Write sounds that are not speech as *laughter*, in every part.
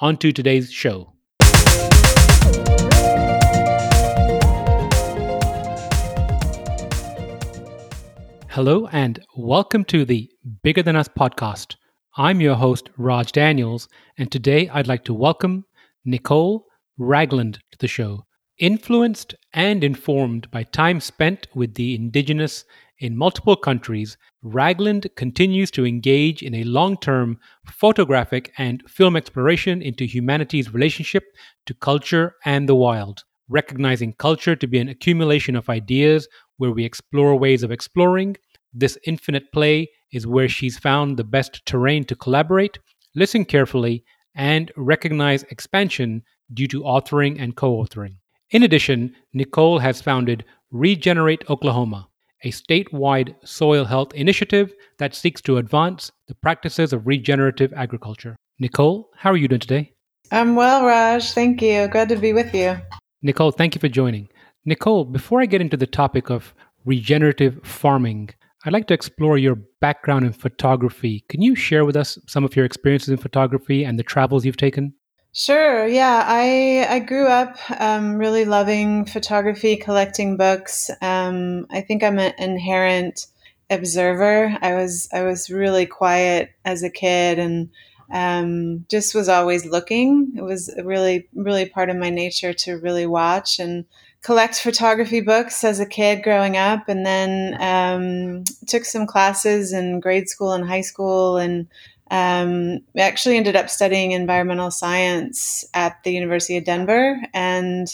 on to today's show. Hello, and welcome to the Bigger Than Us podcast. I'm your host, Raj Daniels, and today I'd like to welcome Nicole Ragland to the show. Influenced and informed by time spent with the indigenous in multiple countries, Ragland continues to engage in a long term photographic and film exploration into humanity's relationship to culture and the wild, recognizing culture to be an accumulation of ideas where we explore ways of exploring. This infinite play is where she's found the best terrain to collaborate, listen carefully, and recognize expansion due to authoring and co authoring. In addition, Nicole has founded Regenerate Oklahoma, a statewide soil health initiative that seeks to advance the practices of regenerative agriculture. Nicole, how are you doing today? I'm well, Raj. Thank you. Glad to be with you. Nicole, thank you for joining. Nicole, before I get into the topic of regenerative farming, I'd like to explore your background in photography. Can you share with us some of your experiences in photography and the travels you've taken? Sure. Yeah, I I grew up um, really loving photography, collecting books. Um, I think I'm an inherent observer. I was I was really quiet as a kid and um, just was always looking. It was really really part of my nature to really watch and collect photography books as a kid growing up, and then um, took some classes in grade school and high school and um, I actually ended up studying environmental science at the University of Denver and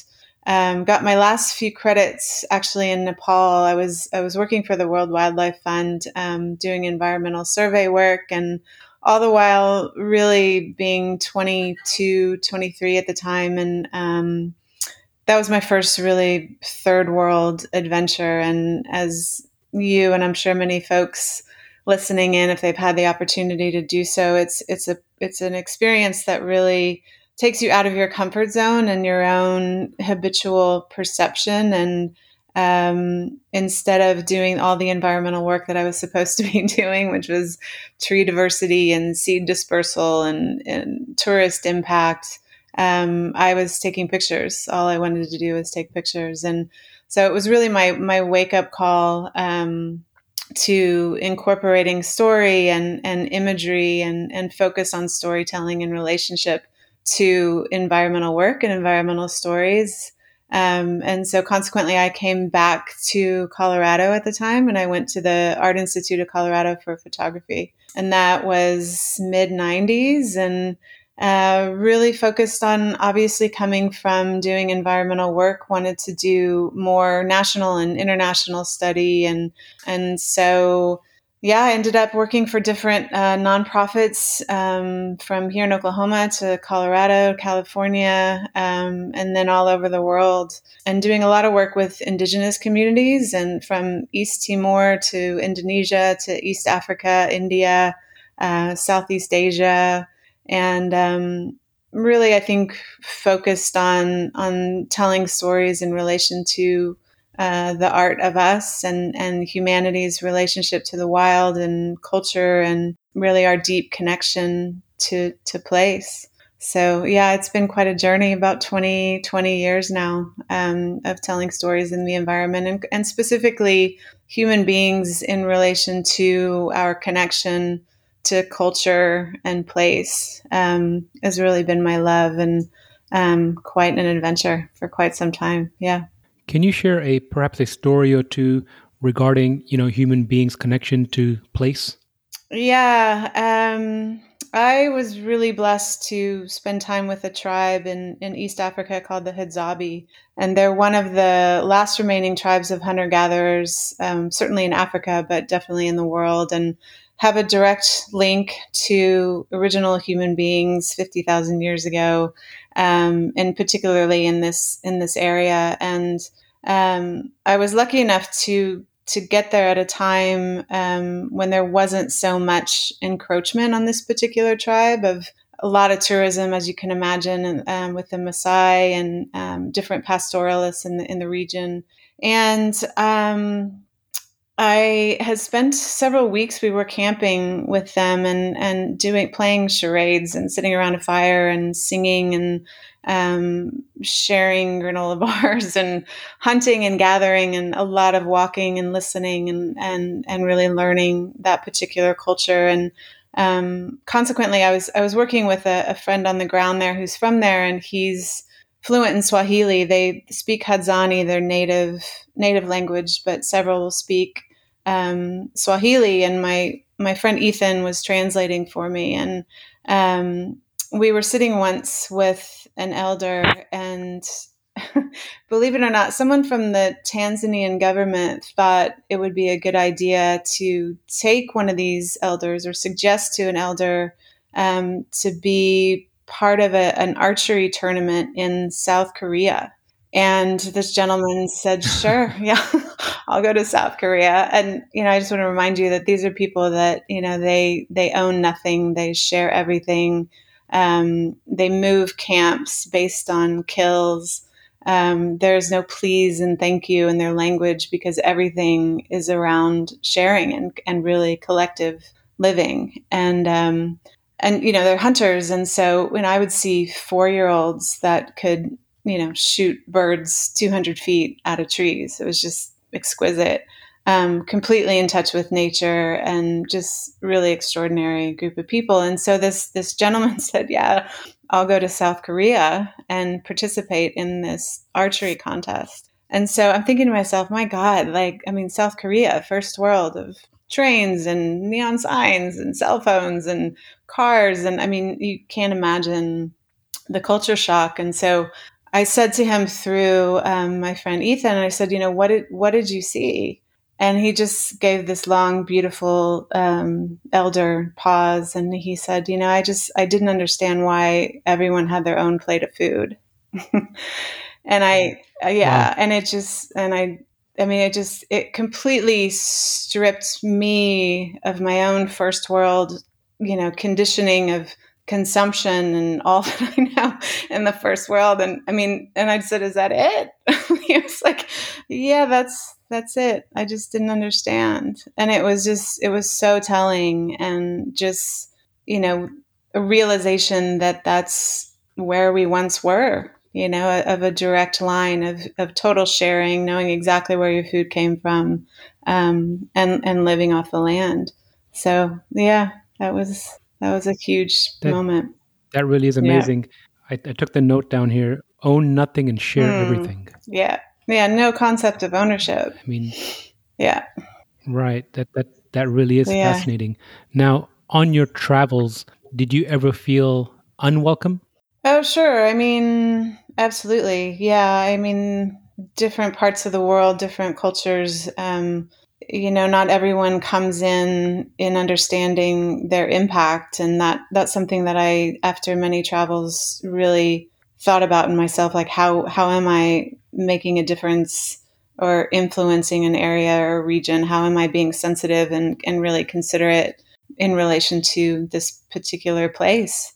um, got my last few credits actually in Nepal. I was I was working for the World Wildlife Fund, um, doing environmental survey work, and all the while really being 22, 23 at the time, and um, that was my first really third world adventure. And as you and I'm sure many folks listening in if they've had the opportunity to do so. It's it's a it's an experience that really takes you out of your comfort zone and your own habitual perception. And um, instead of doing all the environmental work that I was supposed to be *laughs* doing, which was tree diversity and seed dispersal and, and tourist impact, um, I was taking pictures. All I wanted to do was take pictures, and so it was really my my wake up call um, to incorporating story and, and imagery and, and focus on storytelling in relationship to environmental work and environmental stories. Um, and so consequently, I came back to Colorado at the time and I went to the Art Institute of Colorado for photography. And that was mid 90s. And uh, really focused on obviously coming from doing environmental work wanted to do more national and international study. And and so yeah i ended up working for different uh, nonprofits um, from here in oklahoma to colorado california um, and then all over the world and doing a lot of work with indigenous communities and from east timor to indonesia to east africa india uh, southeast asia and um, really, I think focused on on telling stories in relation to uh, the art of us and and humanity's relationship to the wild and culture, and really our deep connection to to place. So yeah, it's been quite a journey, about 20, 20 years now um, of telling stories in the environment and, and specifically human beings in relation to our connection to culture and place um, has really been my love and um, quite an adventure for quite some time. Yeah. Can you share a perhaps a story or two regarding you know human beings' connection to place? Yeah. Um, I was really blessed to spend time with a tribe in, in East Africa called the Hadzabe. And they're one of the last remaining tribes of hunter gatherers, um, certainly in Africa, but definitely in the world. And have a direct link to original human beings 50,000 years ago, um, and particularly in this in this area. And um, I was lucky enough to to get there at a time um, when there wasn't so much encroachment on this particular tribe of a lot of tourism, as you can imagine, um, with the Maasai and um, different pastoralists in the in the region. And um, I had spent several weeks. We were camping with them and and doing playing charades and sitting around a fire and singing and um, sharing granola *laughs* bars and hunting and gathering and a lot of walking and listening and and and really learning that particular culture and um, consequently, I was I was working with a, a friend on the ground there who's from there and he's fluent in Swahili. They speak Hadzane, their native native language, but several speak um, Swahili. And my my friend Ethan was translating for me, and um, we were sitting once with an elder, and *laughs* believe it or not, someone from the Tanzanian government thought it would be a good idea to take one of these elders or suggest to an elder um, to be part of a, an archery tournament in South Korea. And this gentleman said, *laughs* Sure, yeah, *laughs* I'll go to South Korea. And, you know, I just want to remind you that these are people that, you know, they they own nothing, they share everything. Um, they move camps based on kills. Um, there's no please and thank you in their language because everything is around sharing and, and really collective living. And um, and you know they're hunters and so when i would see four year olds that could you know shoot birds 200 feet out of trees it was just exquisite um, completely in touch with nature and just really extraordinary group of people and so this this gentleman *laughs* said yeah i'll go to south korea and participate in this archery contest and so i'm thinking to myself my god like i mean south korea first world of trains and neon signs and cell phones and cars. And I mean, you can't imagine the culture shock. And so I said to him through um, my friend Ethan, I said, you know, what did what did you see? And he just gave this long, beautiful um, elder pause, and he said, you know, I just I didn't understand why everyone had their own plate of food. *laughs* and I, uh, yeah, wow. and it just and I I mean, it just it completely stripped me of my own first world, you know, conditioning of consumption and all *laughs* that I know in the first world. And I mean, and I said, "Is that it?" *laughs* he was like, "Yeah, that's that's it." I just didn't understand, and it was just it was so telling, and just you know, a realization that that's where we once were you know, of a direct line of, of total sharing, knowing exactly where your food came from, um, and and living off the land. So yeah, that was that was a huge that, moment. That really is amazing. Yeah. I, I, took the note down here: own nothing and share mm, everything. Yeah, yeah, no concept of ownership. I mean, yeah, right. That that that really is yeah. fascinating. Now, on your travels, did you ever feel unwelcome? Oh, sure. I mean, absolutely. Yeah. I mean, different parts of the world, different cultures. Um, you know, not everyone comes in in understanding their impact, and that that's something that I, after many travels, really thought about in myself. Like, how how am I making a difference or influencing an area or region? How am I being sensitive and and really considerate in relation to this particular place?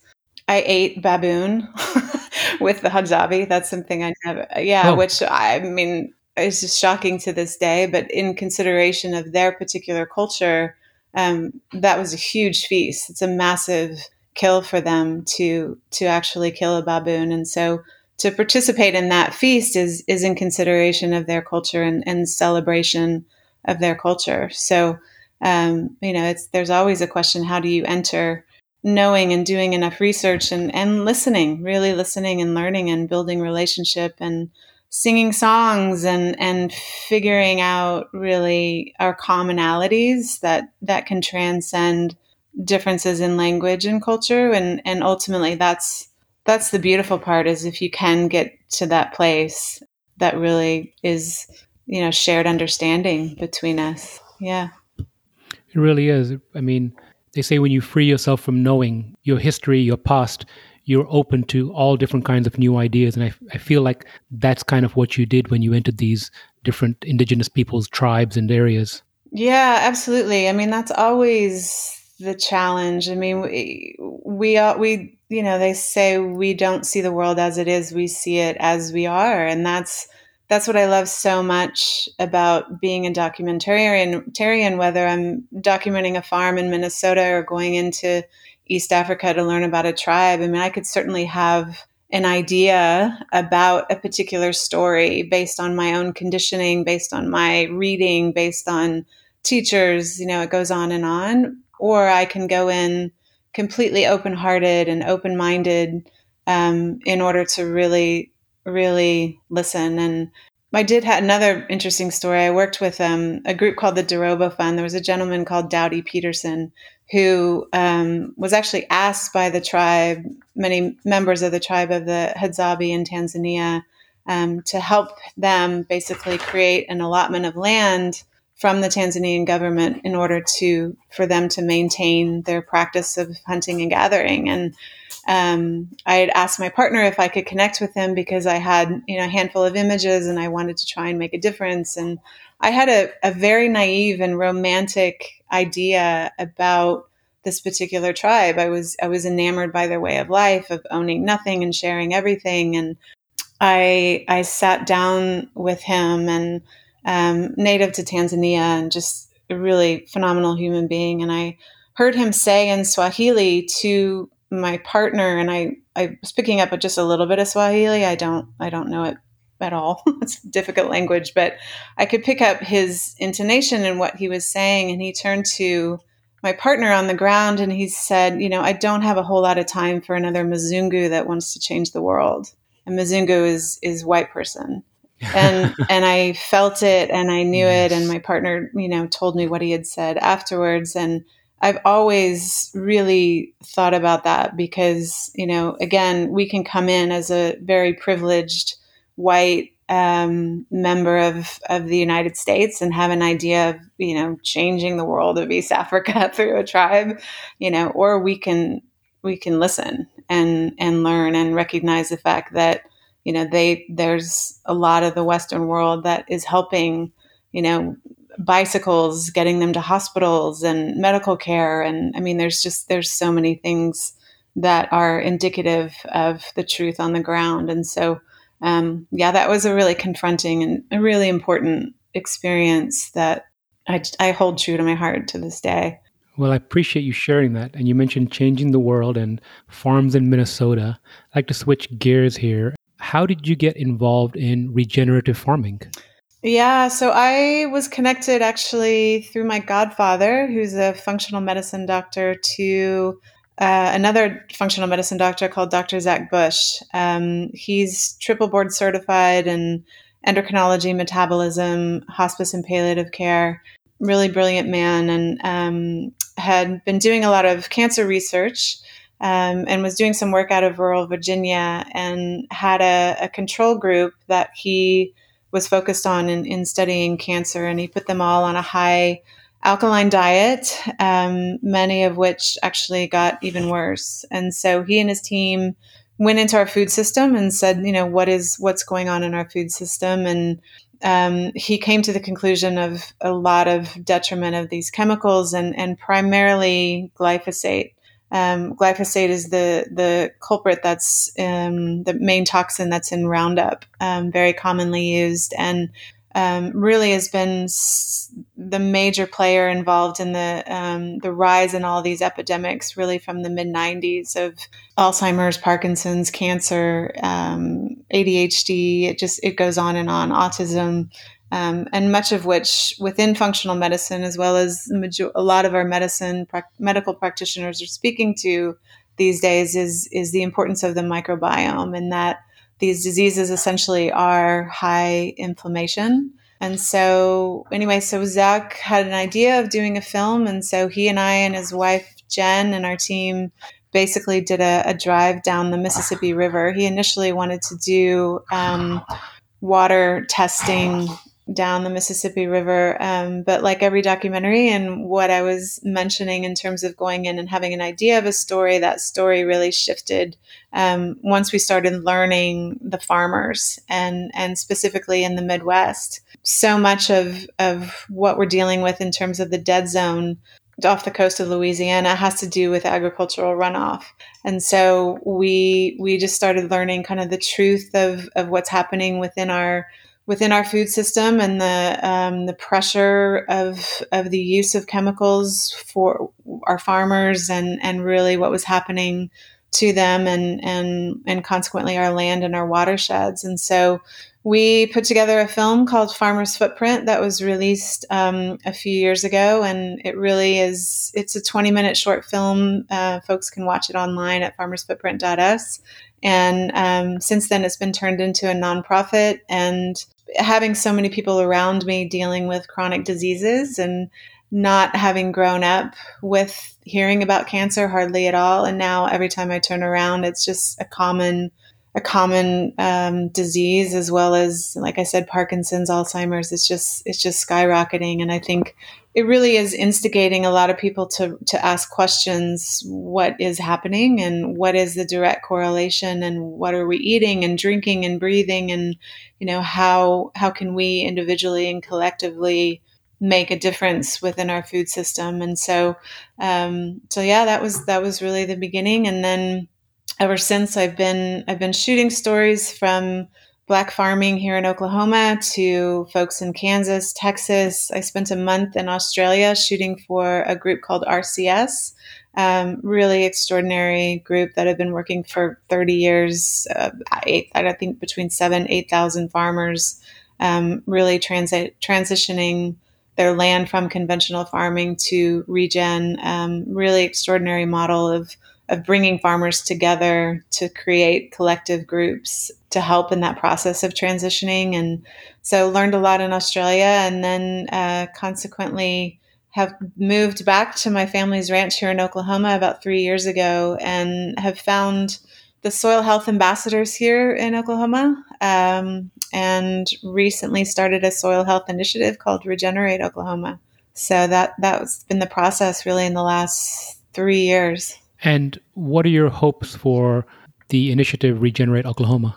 I ate baboon *laughs* with the hadzabe. That's something I never, yeah, oh. which I mean, is just shocking to this day. But in consideration of their particular culture, um, that was a huge feast. It's a massive kill for them to to actually kill a baboon, and so to participate in that feast is is in consideration of their culture and, and celebration of their culture. So um, you know, it's there's always a question: How do you enter? knowing and doing enough research and, and listening, really listening and learning and building relationship and singing songs and, and figuring out really our commonalities that, that can transcend differences in language and culture. And, and ultimately that's, that's the beautiful part is if you can get to that place that really is, you know, shared understanding between us. Yeah. It really is. I mean, they say when you free yourself from knowing your history, your past, you're open to all different kinds of new ideas. And I, I feel like that's kind of what you did when you entered these different indigenous peoples, tribes, and areas. Yeah, absolutely. I mean, that's always the challenge. I mean, we, we, we, you know, they say we don't see the world as it is, we see it as we are. And that's, that's what I love so much about being a documentarian, whether I'm documenting a farm in Minnesota or going into East Africa to learn about a tribe. I mean, I could certainly have an idea about a particular story based on my own conditioning, based on my reading, based on teachers, you know, it goes on and on. Or I can go in completely open hearted and open minded um, in order to really really listen. And I did have another interesting story. I worked with um, a group called the Dorobo Fund. There was a gentleman called Daudi Peterson who um, was actually asked by the tribe, many members of the tribe of the Hadzabe in Tanzania, um, to help them basically create an allotment of land from the Tanzanian government in order to for them to maintain their practice of hunting and gathering. And um, I had asked my partner if I could connect with him because I had you know a handful of images and I wanted to try and make a difference. And I had a, a very naive and romantic idea about this particular tribe. I was I was enamored by their way of life of owning nothing and sharing everything. And I I sat down with him and um, native to Tanzania and just a really phenomenal human being. And I heard him say in Swahili to my partner, and I, I was picking up just a little bit of Swahili. I don't I don't know it at all. *laughs* it's a difficult language, but I could pick up his intonation and what he was saying. And he turned to my partner on the ground and he said, You know, I don't have a whole lot of time for another Mzungu that wants to change the world. And Mzungu is is white person. And *laughs* and I felt it and I knew yes. it and my partner, you know, told me what he had said afterwards and I've always really thought about that because, you know, again, we can come in as a very privileged white um, member of, of the United States and have an idea of, you know, changing the world of East Africa *laughs* through a tribe, you know, or we can we can listen and and learn and recognize the fact that, you know, they there's a lot of the Western world that is helping, you know, bicycles, getting them to hospitals and medical care. And I mean, there's just, there's so many things that are indicative of the truth on the ground. And so, um, yeah, that was a really confronting and a really important experience that I, I hold true to my heart to this day. Well, I appreciate you sharing that. And you mentioned changing the world and farms in Minnesota. I'd like to switch gears here. How did you get involved in regenerative farming? Yeah, so I was connected actually through my godfather, who's a functional medicine doctor, to uh, another functional medicine doctor called Dr. Zach Bush. Um, he's triple board certified in endocrinology, metabolism, hospice, and palliative care. Really brilliant man, and um, had been doing a lot of cancer research. Um, and was doing some work out of rural Virginia and had a, a control group that he was focused on in, in studying cancer, and he put them all on a high alkaline diet, um, many of which actually got even worse. And so he and his team went into our food system and said, you know, what is what's going on in our food system, and um, he came to the conclusion of a lot of detriment of these chemicals and and primarily glyphosate. Um, glyphosate is the the culprit that's um, the main toxin that's in Roundup, um, very commonly used, and um, really has been the major player involved in the um, the rise in all these epidemics, really from the mid '90s of Alzheimer's, Parkinson's, cancer, um, ADHD. It just it goes on and on, autism um, and much of which within functional medicine, as well as major- a lot of our medicine pra- medical practitioners are speaking to these days, is is the importance of the microbiome and that these diseases essentially are high inflammation. And so, anyway, so Zach had an idea of doing a film, and so he and I and his wife Jen and our team basically did a, a drive down the Mississippi River. He initially wanted to do um, water testing down the Mississippi River. Um, but like every documentary, and what I was mentioning in terms of going in and having an idea of a story, that story really shifted um, once we started learning the farmers and and specifically in the Midwest. So much of of what we're dealing with in terms of the dead zone off the coast of Louisiana has to do with agricultural runoff. And so we we just started learning kind of the truth of, of what's happening within our within our food system and the um, the pressure of of the use of chemicals for our farmers and and really what was happening to them and and and consequently our land and our watersheds. And so we put together a film called Farmer's Footprint that was released um, a few years ago, and it really is. It's a 20 minute short film. Uh, folks can watch it online at farmersfootprint.us. And um, since then, it's been turned into a nonprofit. And having so many people around me dealing with chronic diseases and not having grown up with hearing about cancer hardly at all, and now every time I turn around, it's just a common a common um, disease as well as like i said parkinson's alzheimer's. It's just it's just skyrocketing. And i think it really is instigating a lot of people to to ask questions. What is happening and what is the direct correlation and what are we eating and drinking and breathing and you know how how can we individually and collectively make a difference within our food system? And so um, so yeah that was that was really the beginning. And then ever since I've been I've been shooting stories from black farming here in Oklahoma to folks in Kansas, Texas. I spent a month in Australia shooting for a group called RCS, um, really extraordinary group that have been working for 30 years. Uh, eight, I think between seven, 8,000 farmers, um, really transi- transitioning their land from conventional farming to regen. Um, really extraordinary model of of bringing farmers together to create collective groups to help in that process of transitioning. And so learned a lot in Australia and then uh, consequently have moved back to my family's ranch here in Oklahoma about three years ago and have found the soil health ambassadors here in Oklahoma um, and recently started a soil health initiative called Regenerate Oklahoma. So that that's been the process really in the last three years. And what are your hopes for the initiative Regenerate Oklahoma?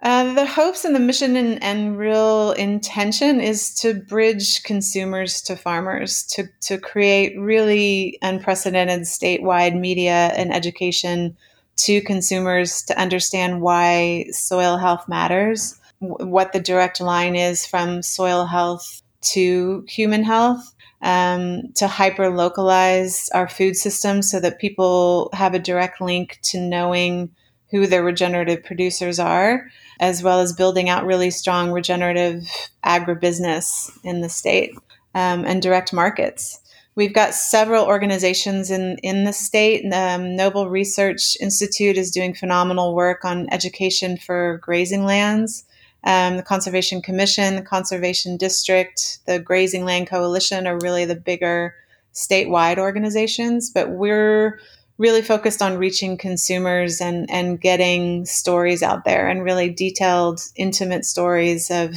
Uh, the hopes and the mission and, and, real intention is to bridge consumers to farmers, to, to create really unprecedented statewide media and education to consumers to understand why soil health matters, w- what the direct line is from soil health to human health, um, to hyper localize our food system so that people have a direct link to knowing who their regenerative producers are, as well as building out really strong regenerative agribusiness in the state um, and direct markets. We've got several organizations in, in the state. Um, Noble Research Institute is doing phenomenal work on education for grazing lands um, the Conservation Commission, the Conservation District, the Grazing Land Coalition are really the bigger statewide organizations, but we're really focused on reaching consumers and, and getting stories out there and really detailed, intimate stories of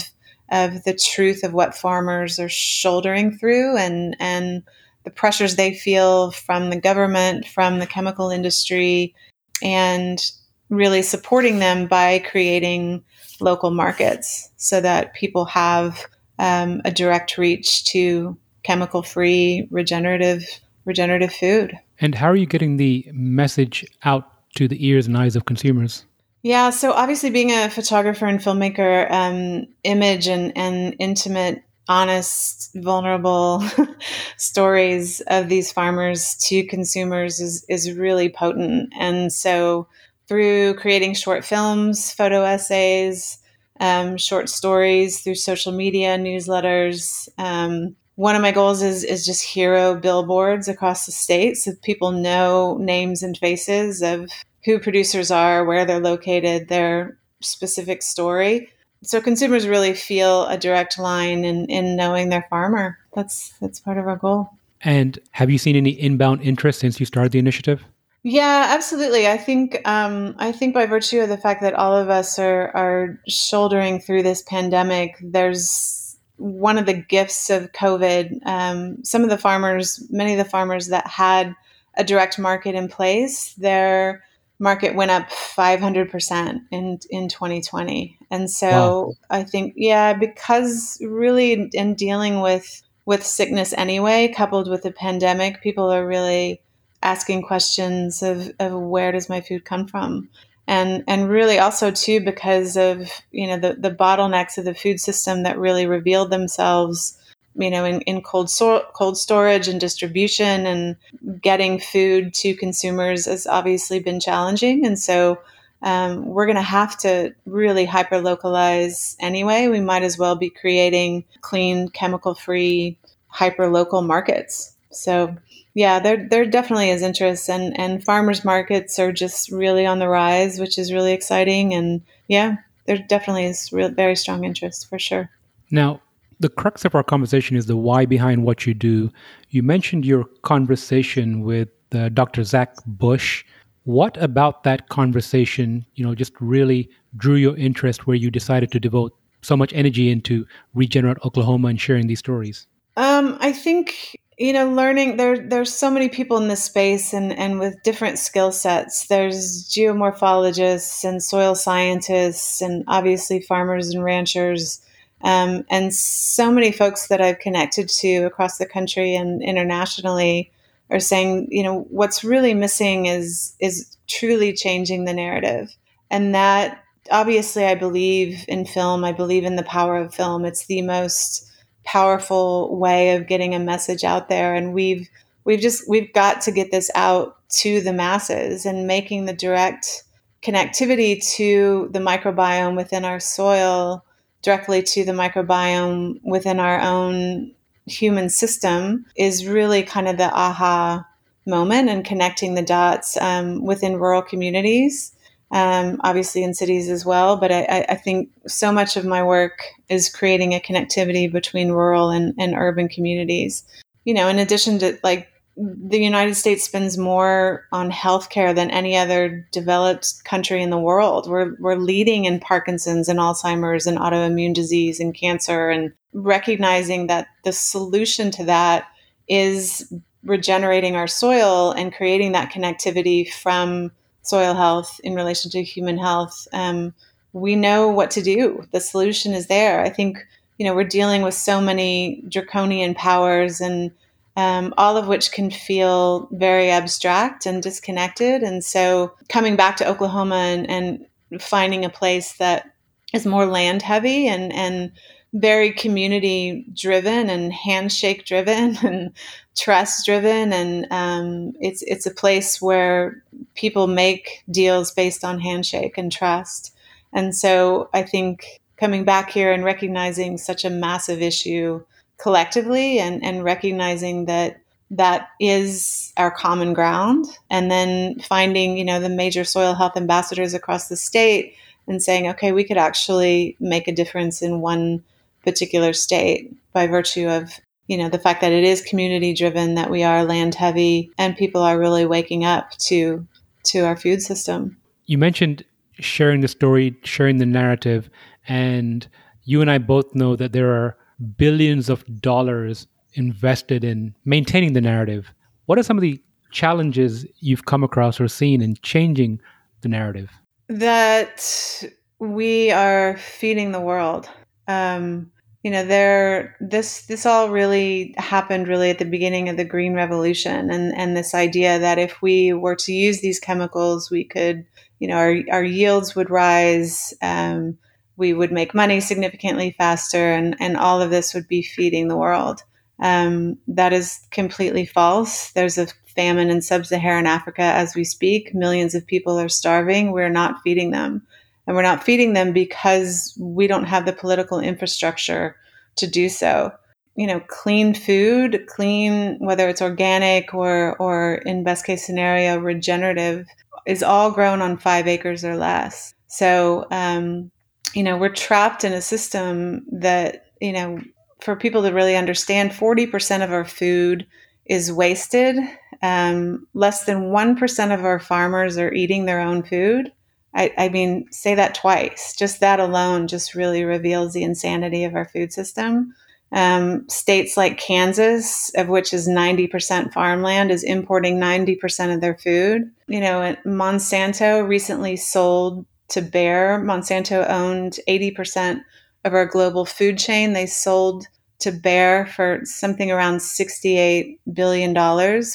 of the truth of what farmers are shouldering through and and the pressures they feel from the government, from the chemical industry, and really supporting them by creating local markets so that people have um, a direct reach to chemical free regenerative regenerative food. And how are you getting the message out to the ears and eyes of consumers? Yeah, so obviously being a photographer and filmmaker, um, image and, and intimate, honest, vulnerable *laughs* stories of these farmers to consumers is, is really potent. And so through creating short films, photo essays, um, short stories, through social media, newsletters. Um, one of my goals is is just hero billboards across the state so people know names and faces of who producers are, where they're located, their specific story. So consumers really feel a direct line in, in knowing their farmer. That's that's part of our goal. And have you seen any inbound interest since you started the initiative? Yeah, absolutely. I think um, I think by virtue of the fact that all of us are are shouldering through this pandemic, there's one of the gifts of COVID. Um, some of the farmers, many of the farmers that had a direct market in place, their market went up 500% in, in 2020. And so wow. I think, yeah, because really in, in dealing with, with sickness anyway, coupled with the pandemic, people are really asking questions of, of where does my food come from? and and really also too because of you know the the bottlenecks of the food system that really revealed themselves you know in, in cold so- cold storage and distribution and getting food to consumers has obviously been challenging. And so um, we're going to have to really hyper localize anyway. We might as well be creating clean chemical free hyper local markets. So yeah, there there definitely is interest, and and farmers markets are just really on the rise, which is really exciting. And yeah, there definitely is real, very strong interest for sure. Now, the crux of our conversation is the why behind what you do. You mentioned your conversation with uh, Dr. Zach Bush. What about that conversation, you know, just really drew your interest where you decided to devote so much energy into Regenerate Oklahoma and sharing these stories? Um, I think you know learning there there's so many people in this space and and with different skill sets. There's geomorphologists and soil scientists and obviously farmers and ranchers um, and so many folks that i've connected to across the country and internationally are saying you know what's really missing is is truly changing the narrative. And that obviously i believe in film. I believe in the power of film. It's the most powerful way of getting a message out there. And we've we've just we've got to get this out to the masses and making the direct connectivity to the microbiome within our soil directly to the microbiome within our own human system is really kind of the aha moment and connecting the dots um, within rural communities um, obviously in cities as well. But I, I, think so much of my work is creating a connectivity between rural and, and urban communities. You know, in addition to like the United States spends more on healthcare than any other developed country in the world. We're, we're leading in Parkinson's and Alzheimer's and autoimmune disease and cancer, and recognizing that the solution to that is regenerating our soil and creating that connectivity from soil health in relation to human health, um, we know what to do. The solution is there. I think you know we're dealing with so many draconian powers and um, all of which can feel very abstract and disconnected. And so coming back to Oklahoma and, and finding a place that is more land heavy and and very community driven and handshake driven *laughs* and trust driven and um, it's it's a place where people make deals based on handshake and trust. And so i think coming back here and recognizing such a massive issue collectively and, and recognizing that that is our common ground and then finding you know the major soil health ambassadors across the state and saying okay we could actually make a difference in one particular state by virtue of you know the fact that it is community driven that we are land heavy and people are really waking up to to our food system. You mentioned sharing the story sharing the narrative and you and i both know that there are billions of dollars invested in maintaining the narrative. What are some of the challenges you've come across or seen in changing the narrative? That we are feeding the world. Um, you know, there this this all really happened really at the beginning of the green revolution and and this idea that if we were to use these chemicals, we could, you know, our our yields would rise. Um, we would make money significantly faster, and, and all of this would be feeding the world. Um, that is completely false. There's a famine in sub Saharan Africa as we speak. Millions of people are starving. We're not feeding them and we're not feeding them because we don't have the political infrastructure to do so. You know clean food clean whether it's organic or or in best case scenario regenerative is all grown on five acres or less. So um, you know we're trapped in a system that you know for people to really understand 40% of our food is wasted. Um, less than 1% of our farmers are eating their own food I, I mean, say that twice. Just that alone just really reveals the insanity of our food system. Um, states like Kansas, of which is 90% farmland, is importing 90% of their food. You know, Monsanto recently sold to Bayer. Monsanto owned 80% of our global food chain. They sold to Bayer for something around $68 billion,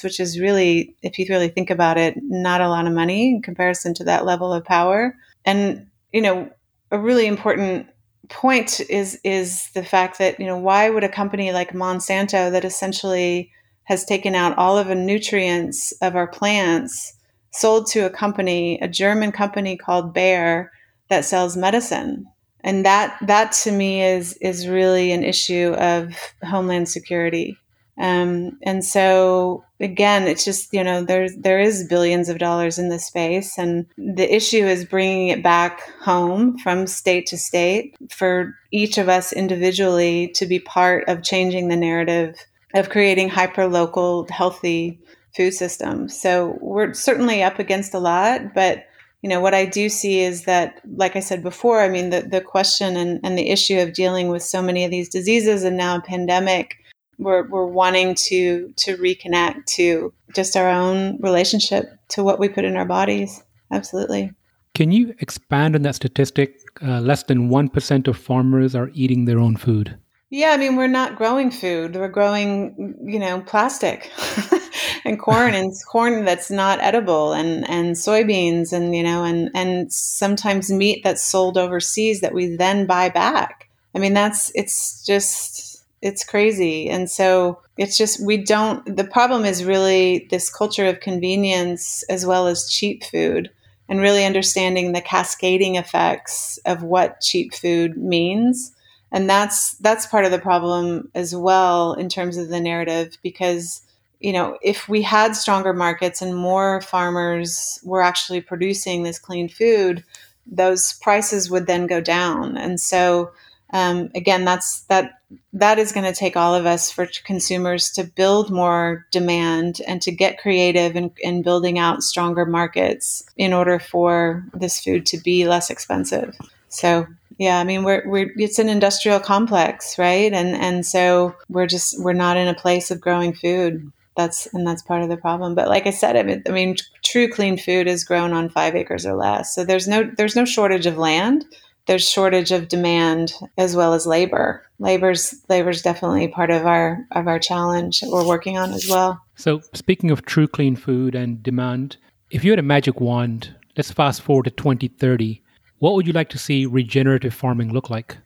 which is really, if you really think about it, not a lot of money in comparison to that level of power. And, you know, a really important point is is the fact that you know why would a company like Monsanto that essentially has taken out all of the nutrients of our plants sold to a company a German company called Bayer that sells medicine and that that to me is is really an issue of homeland security um, and so again, it's just you know there's there is billions of dollars in this space, and the issue is bringing it back home from state to state for each of us individually to be part of changing the narrative of creating hyper local healthy food systems. So we're certainly up against a lot, but you know what I do see is that, like I said before, I mean the the question and, and the issue of dealing with so many of these diseases and now a pandemic we're, we're wanting to to reconnect to just our own relationship to what we put in our bodies. Absolutely. Can you expand on that statistic? Uh, less than 1% of farmers are eating their own food. Yeah i mean we're not growing food. We're growing you know plastic *laughs* and corn and corn that's not edible and and soybeans and you know and and sometimes meat that's sold overseas that we then buy back i mean that's it's just it's crazy. And so it's just, we don't, the problem is really this culture of convenience as well as cheap food and really understanding the cascading effects of what cheap food means. And that's, that's part of the problem as well in terms of the narrative because you know, if we had stronger markets and more farmers were actually producing this clean food, those prices would then go down. And so um, again, that's that that is going to take all of us for consumers to build more demand and to get creative in, in building out stronger markets in order for this food to be less expensive. So yeah, I mean we're we're it's an industrial complex, right? And and so we're just we're not in a place of growing food. That's and that's part of the problem. But like I said, I mean, I mean true clean food is grown on five acres or less. So there's no there's no shortage of land there's shortage of demand as well as labor. Labor's labor's definitely part of our of our challenge that we're working on as well. So speaking of true clean food and demand, if you had a magic wand, let's fast forward to 2030, what would you like to see regenerative farming look like?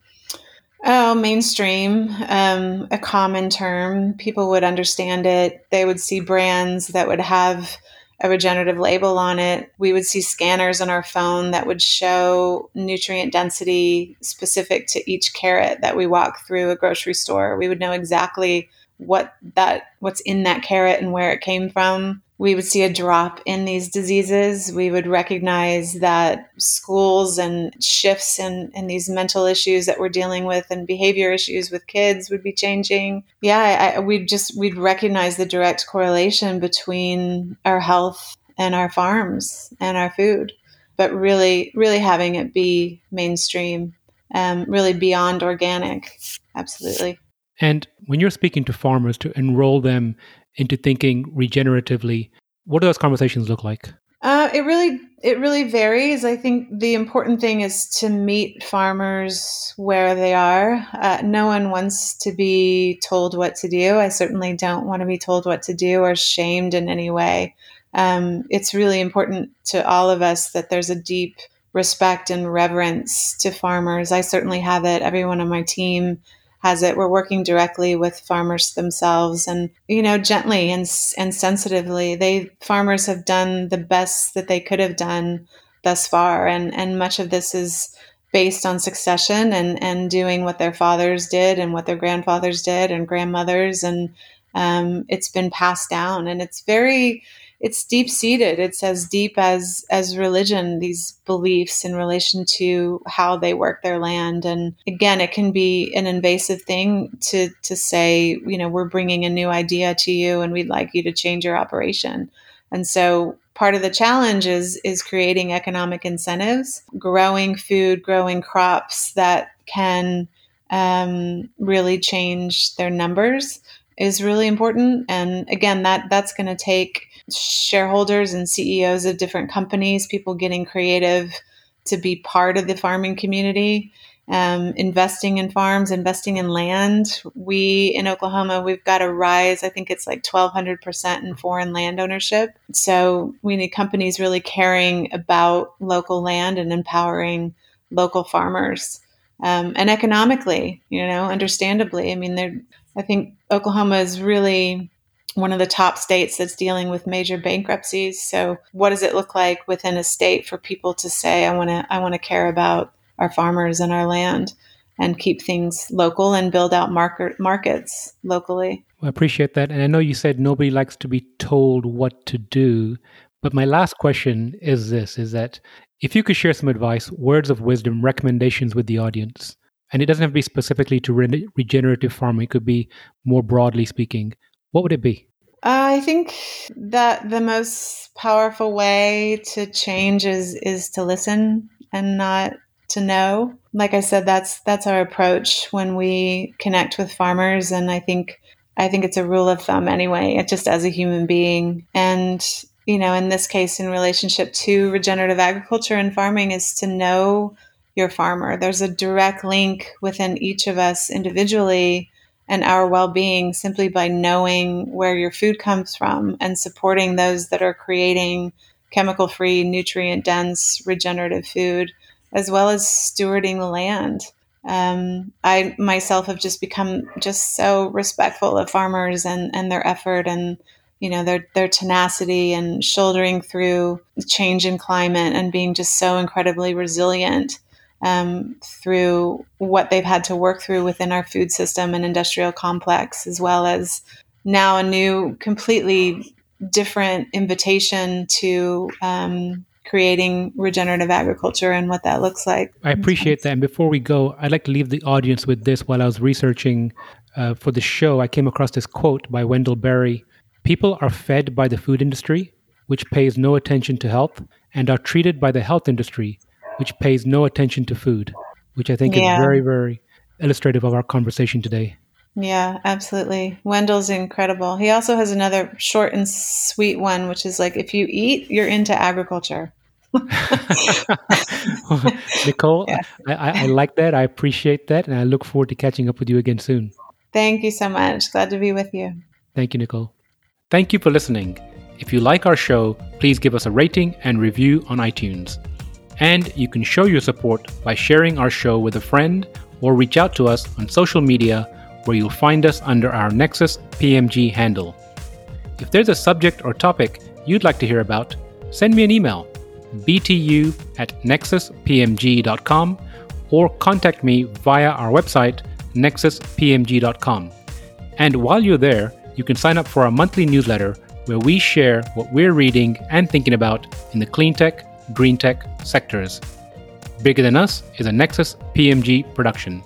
Oh, mainstream, um, a common term. People would understand it. They would see brands that would have a regenerative label on it. We would see scanners on our phone that would show nutrient density specific to each carrot that we walk through a grocery store. We would know exactly what that what's in that carrot and where it came from we would see a drop in these diseases. We would recognize that schools and shifts in, in these mental issues that we're dealing with and behavior issues with kids would be changing. Yeah, I, we'd just we'd recognize the direct correlation between our health and our farms and our food, but really, really having it be mainstream, um, really beyond organic. Absolutely. And when you're speaking to farmers to enroll them into thinking regeneratively. What do those conversations look like? Uh, it really it really varies. I think the important thing is to meet farmers where they are. Uh, no one wants to be told what to do. I certainly don't want to be told what to do or shamed in any way. Um, it's really important to all of us that there's a deep respect and reverence to farmers. I certainly have it. Everyone on my team has it. We're working directly with farmers themselves and, you know, gently and, and sensitively. They, farmers have done the best that they could have done thus far. And, and much of this is based on succession and, and doing what their fathers did and what their grandfathers did and grandmothers. And um, it's been passed down. And it's very, it's deep seated. It's as deep as as religion. These beliefs in relation to how they work their land, and again, it can be an invasive thing to to say, you know, we're bringing a new idea to you, and we'd like you to change your operation. And so, part of the challenge is is creating economic incentives, growing food, growing crops that can um, really change their numbers is really important. And again, that that's going to take shareholders and CEOs of different companies, people getting creative to be part of the farming community um, investing in farms, investing in land. We in Oklahoma, we've got a rise. I think it's like 1,200% in foreign land ownership. So we need companies really caring about local land and empowering local farmers. Um, and economically, you know, understandably. I mean, I think Oklahoma is really one of the top states that's dealing with major bankruptcies. So, what does it look like within a state for people to say, "I want to, I want to care about our farmers and our land and keep things local and build out market markets locally. Well, I appreciate that. And I know you said nobody likes to be told what to do. But my last question is this is that if you could share some advice, words of wisdom, recommendations with the audience, and it doesn't have to be specifically to re- regenerative farming, it could be more broadly speaking, what would it be? I think that the most powerful way to change is is to listen and not to know. Like I said, that's that's our approach when we connect with farmers, and I think I think it's a rule of thumb anyway, It just as a human being. And you know, in this case, in relationship to regenerative agriculture and farming, is to know your farmer. There's a direct link within each of us individually and our well being simply by knowing where your food comes from and supporting those that are creating chemical free, nutrient dense, regenerative food as well as stewarding the land. Um, I myself have just become just so respectful of farmers and, and their effort and you know their their tenacity and shouldering through change in climate and being just so incredibly resilient um, through what they've had to work through within our food system and industrial complex, as well as now a new, completely different invitation to um, creating regenerative agriculture and what that looks like. I appreciate that. And before we go, I'd like to leave the audience with this. While I was researching uh, for the show, I came across this quote by Wendell Berry People are fed by the food industry, which pays no attention to health, and are treated by the health industry, which pays no attention to food, which I think yeah. is very, very illustrative of our conversation today. Yeah, absolutely. Wendell's incredible. He also has another short and sweet one, which is like if you eat, you're into agriculture. *laughs* Nicole, yeah. I, I, like that. I appreciate that. And I look forward to catching up with you again soon. Thank you so much. Glad to be with you. Thank you, Nicole. Thank you for listening. If you like our show, please give us a rating and review on iTunes. And you can show your support by sharing our show with a friend or reach out to us on social media where you'll find us under our Nexus PMG handle. If there's a subject or topic you'd like to hear about, send me an email btu at nexuspmg.com or contact me via our website, nexuspmg.com. And while you're there, you can sign up for our monthly newsletter where we share what we're reading and thinking about in the clean tech, green tech sectors. Bigger Than Us is a Nexus PMG production.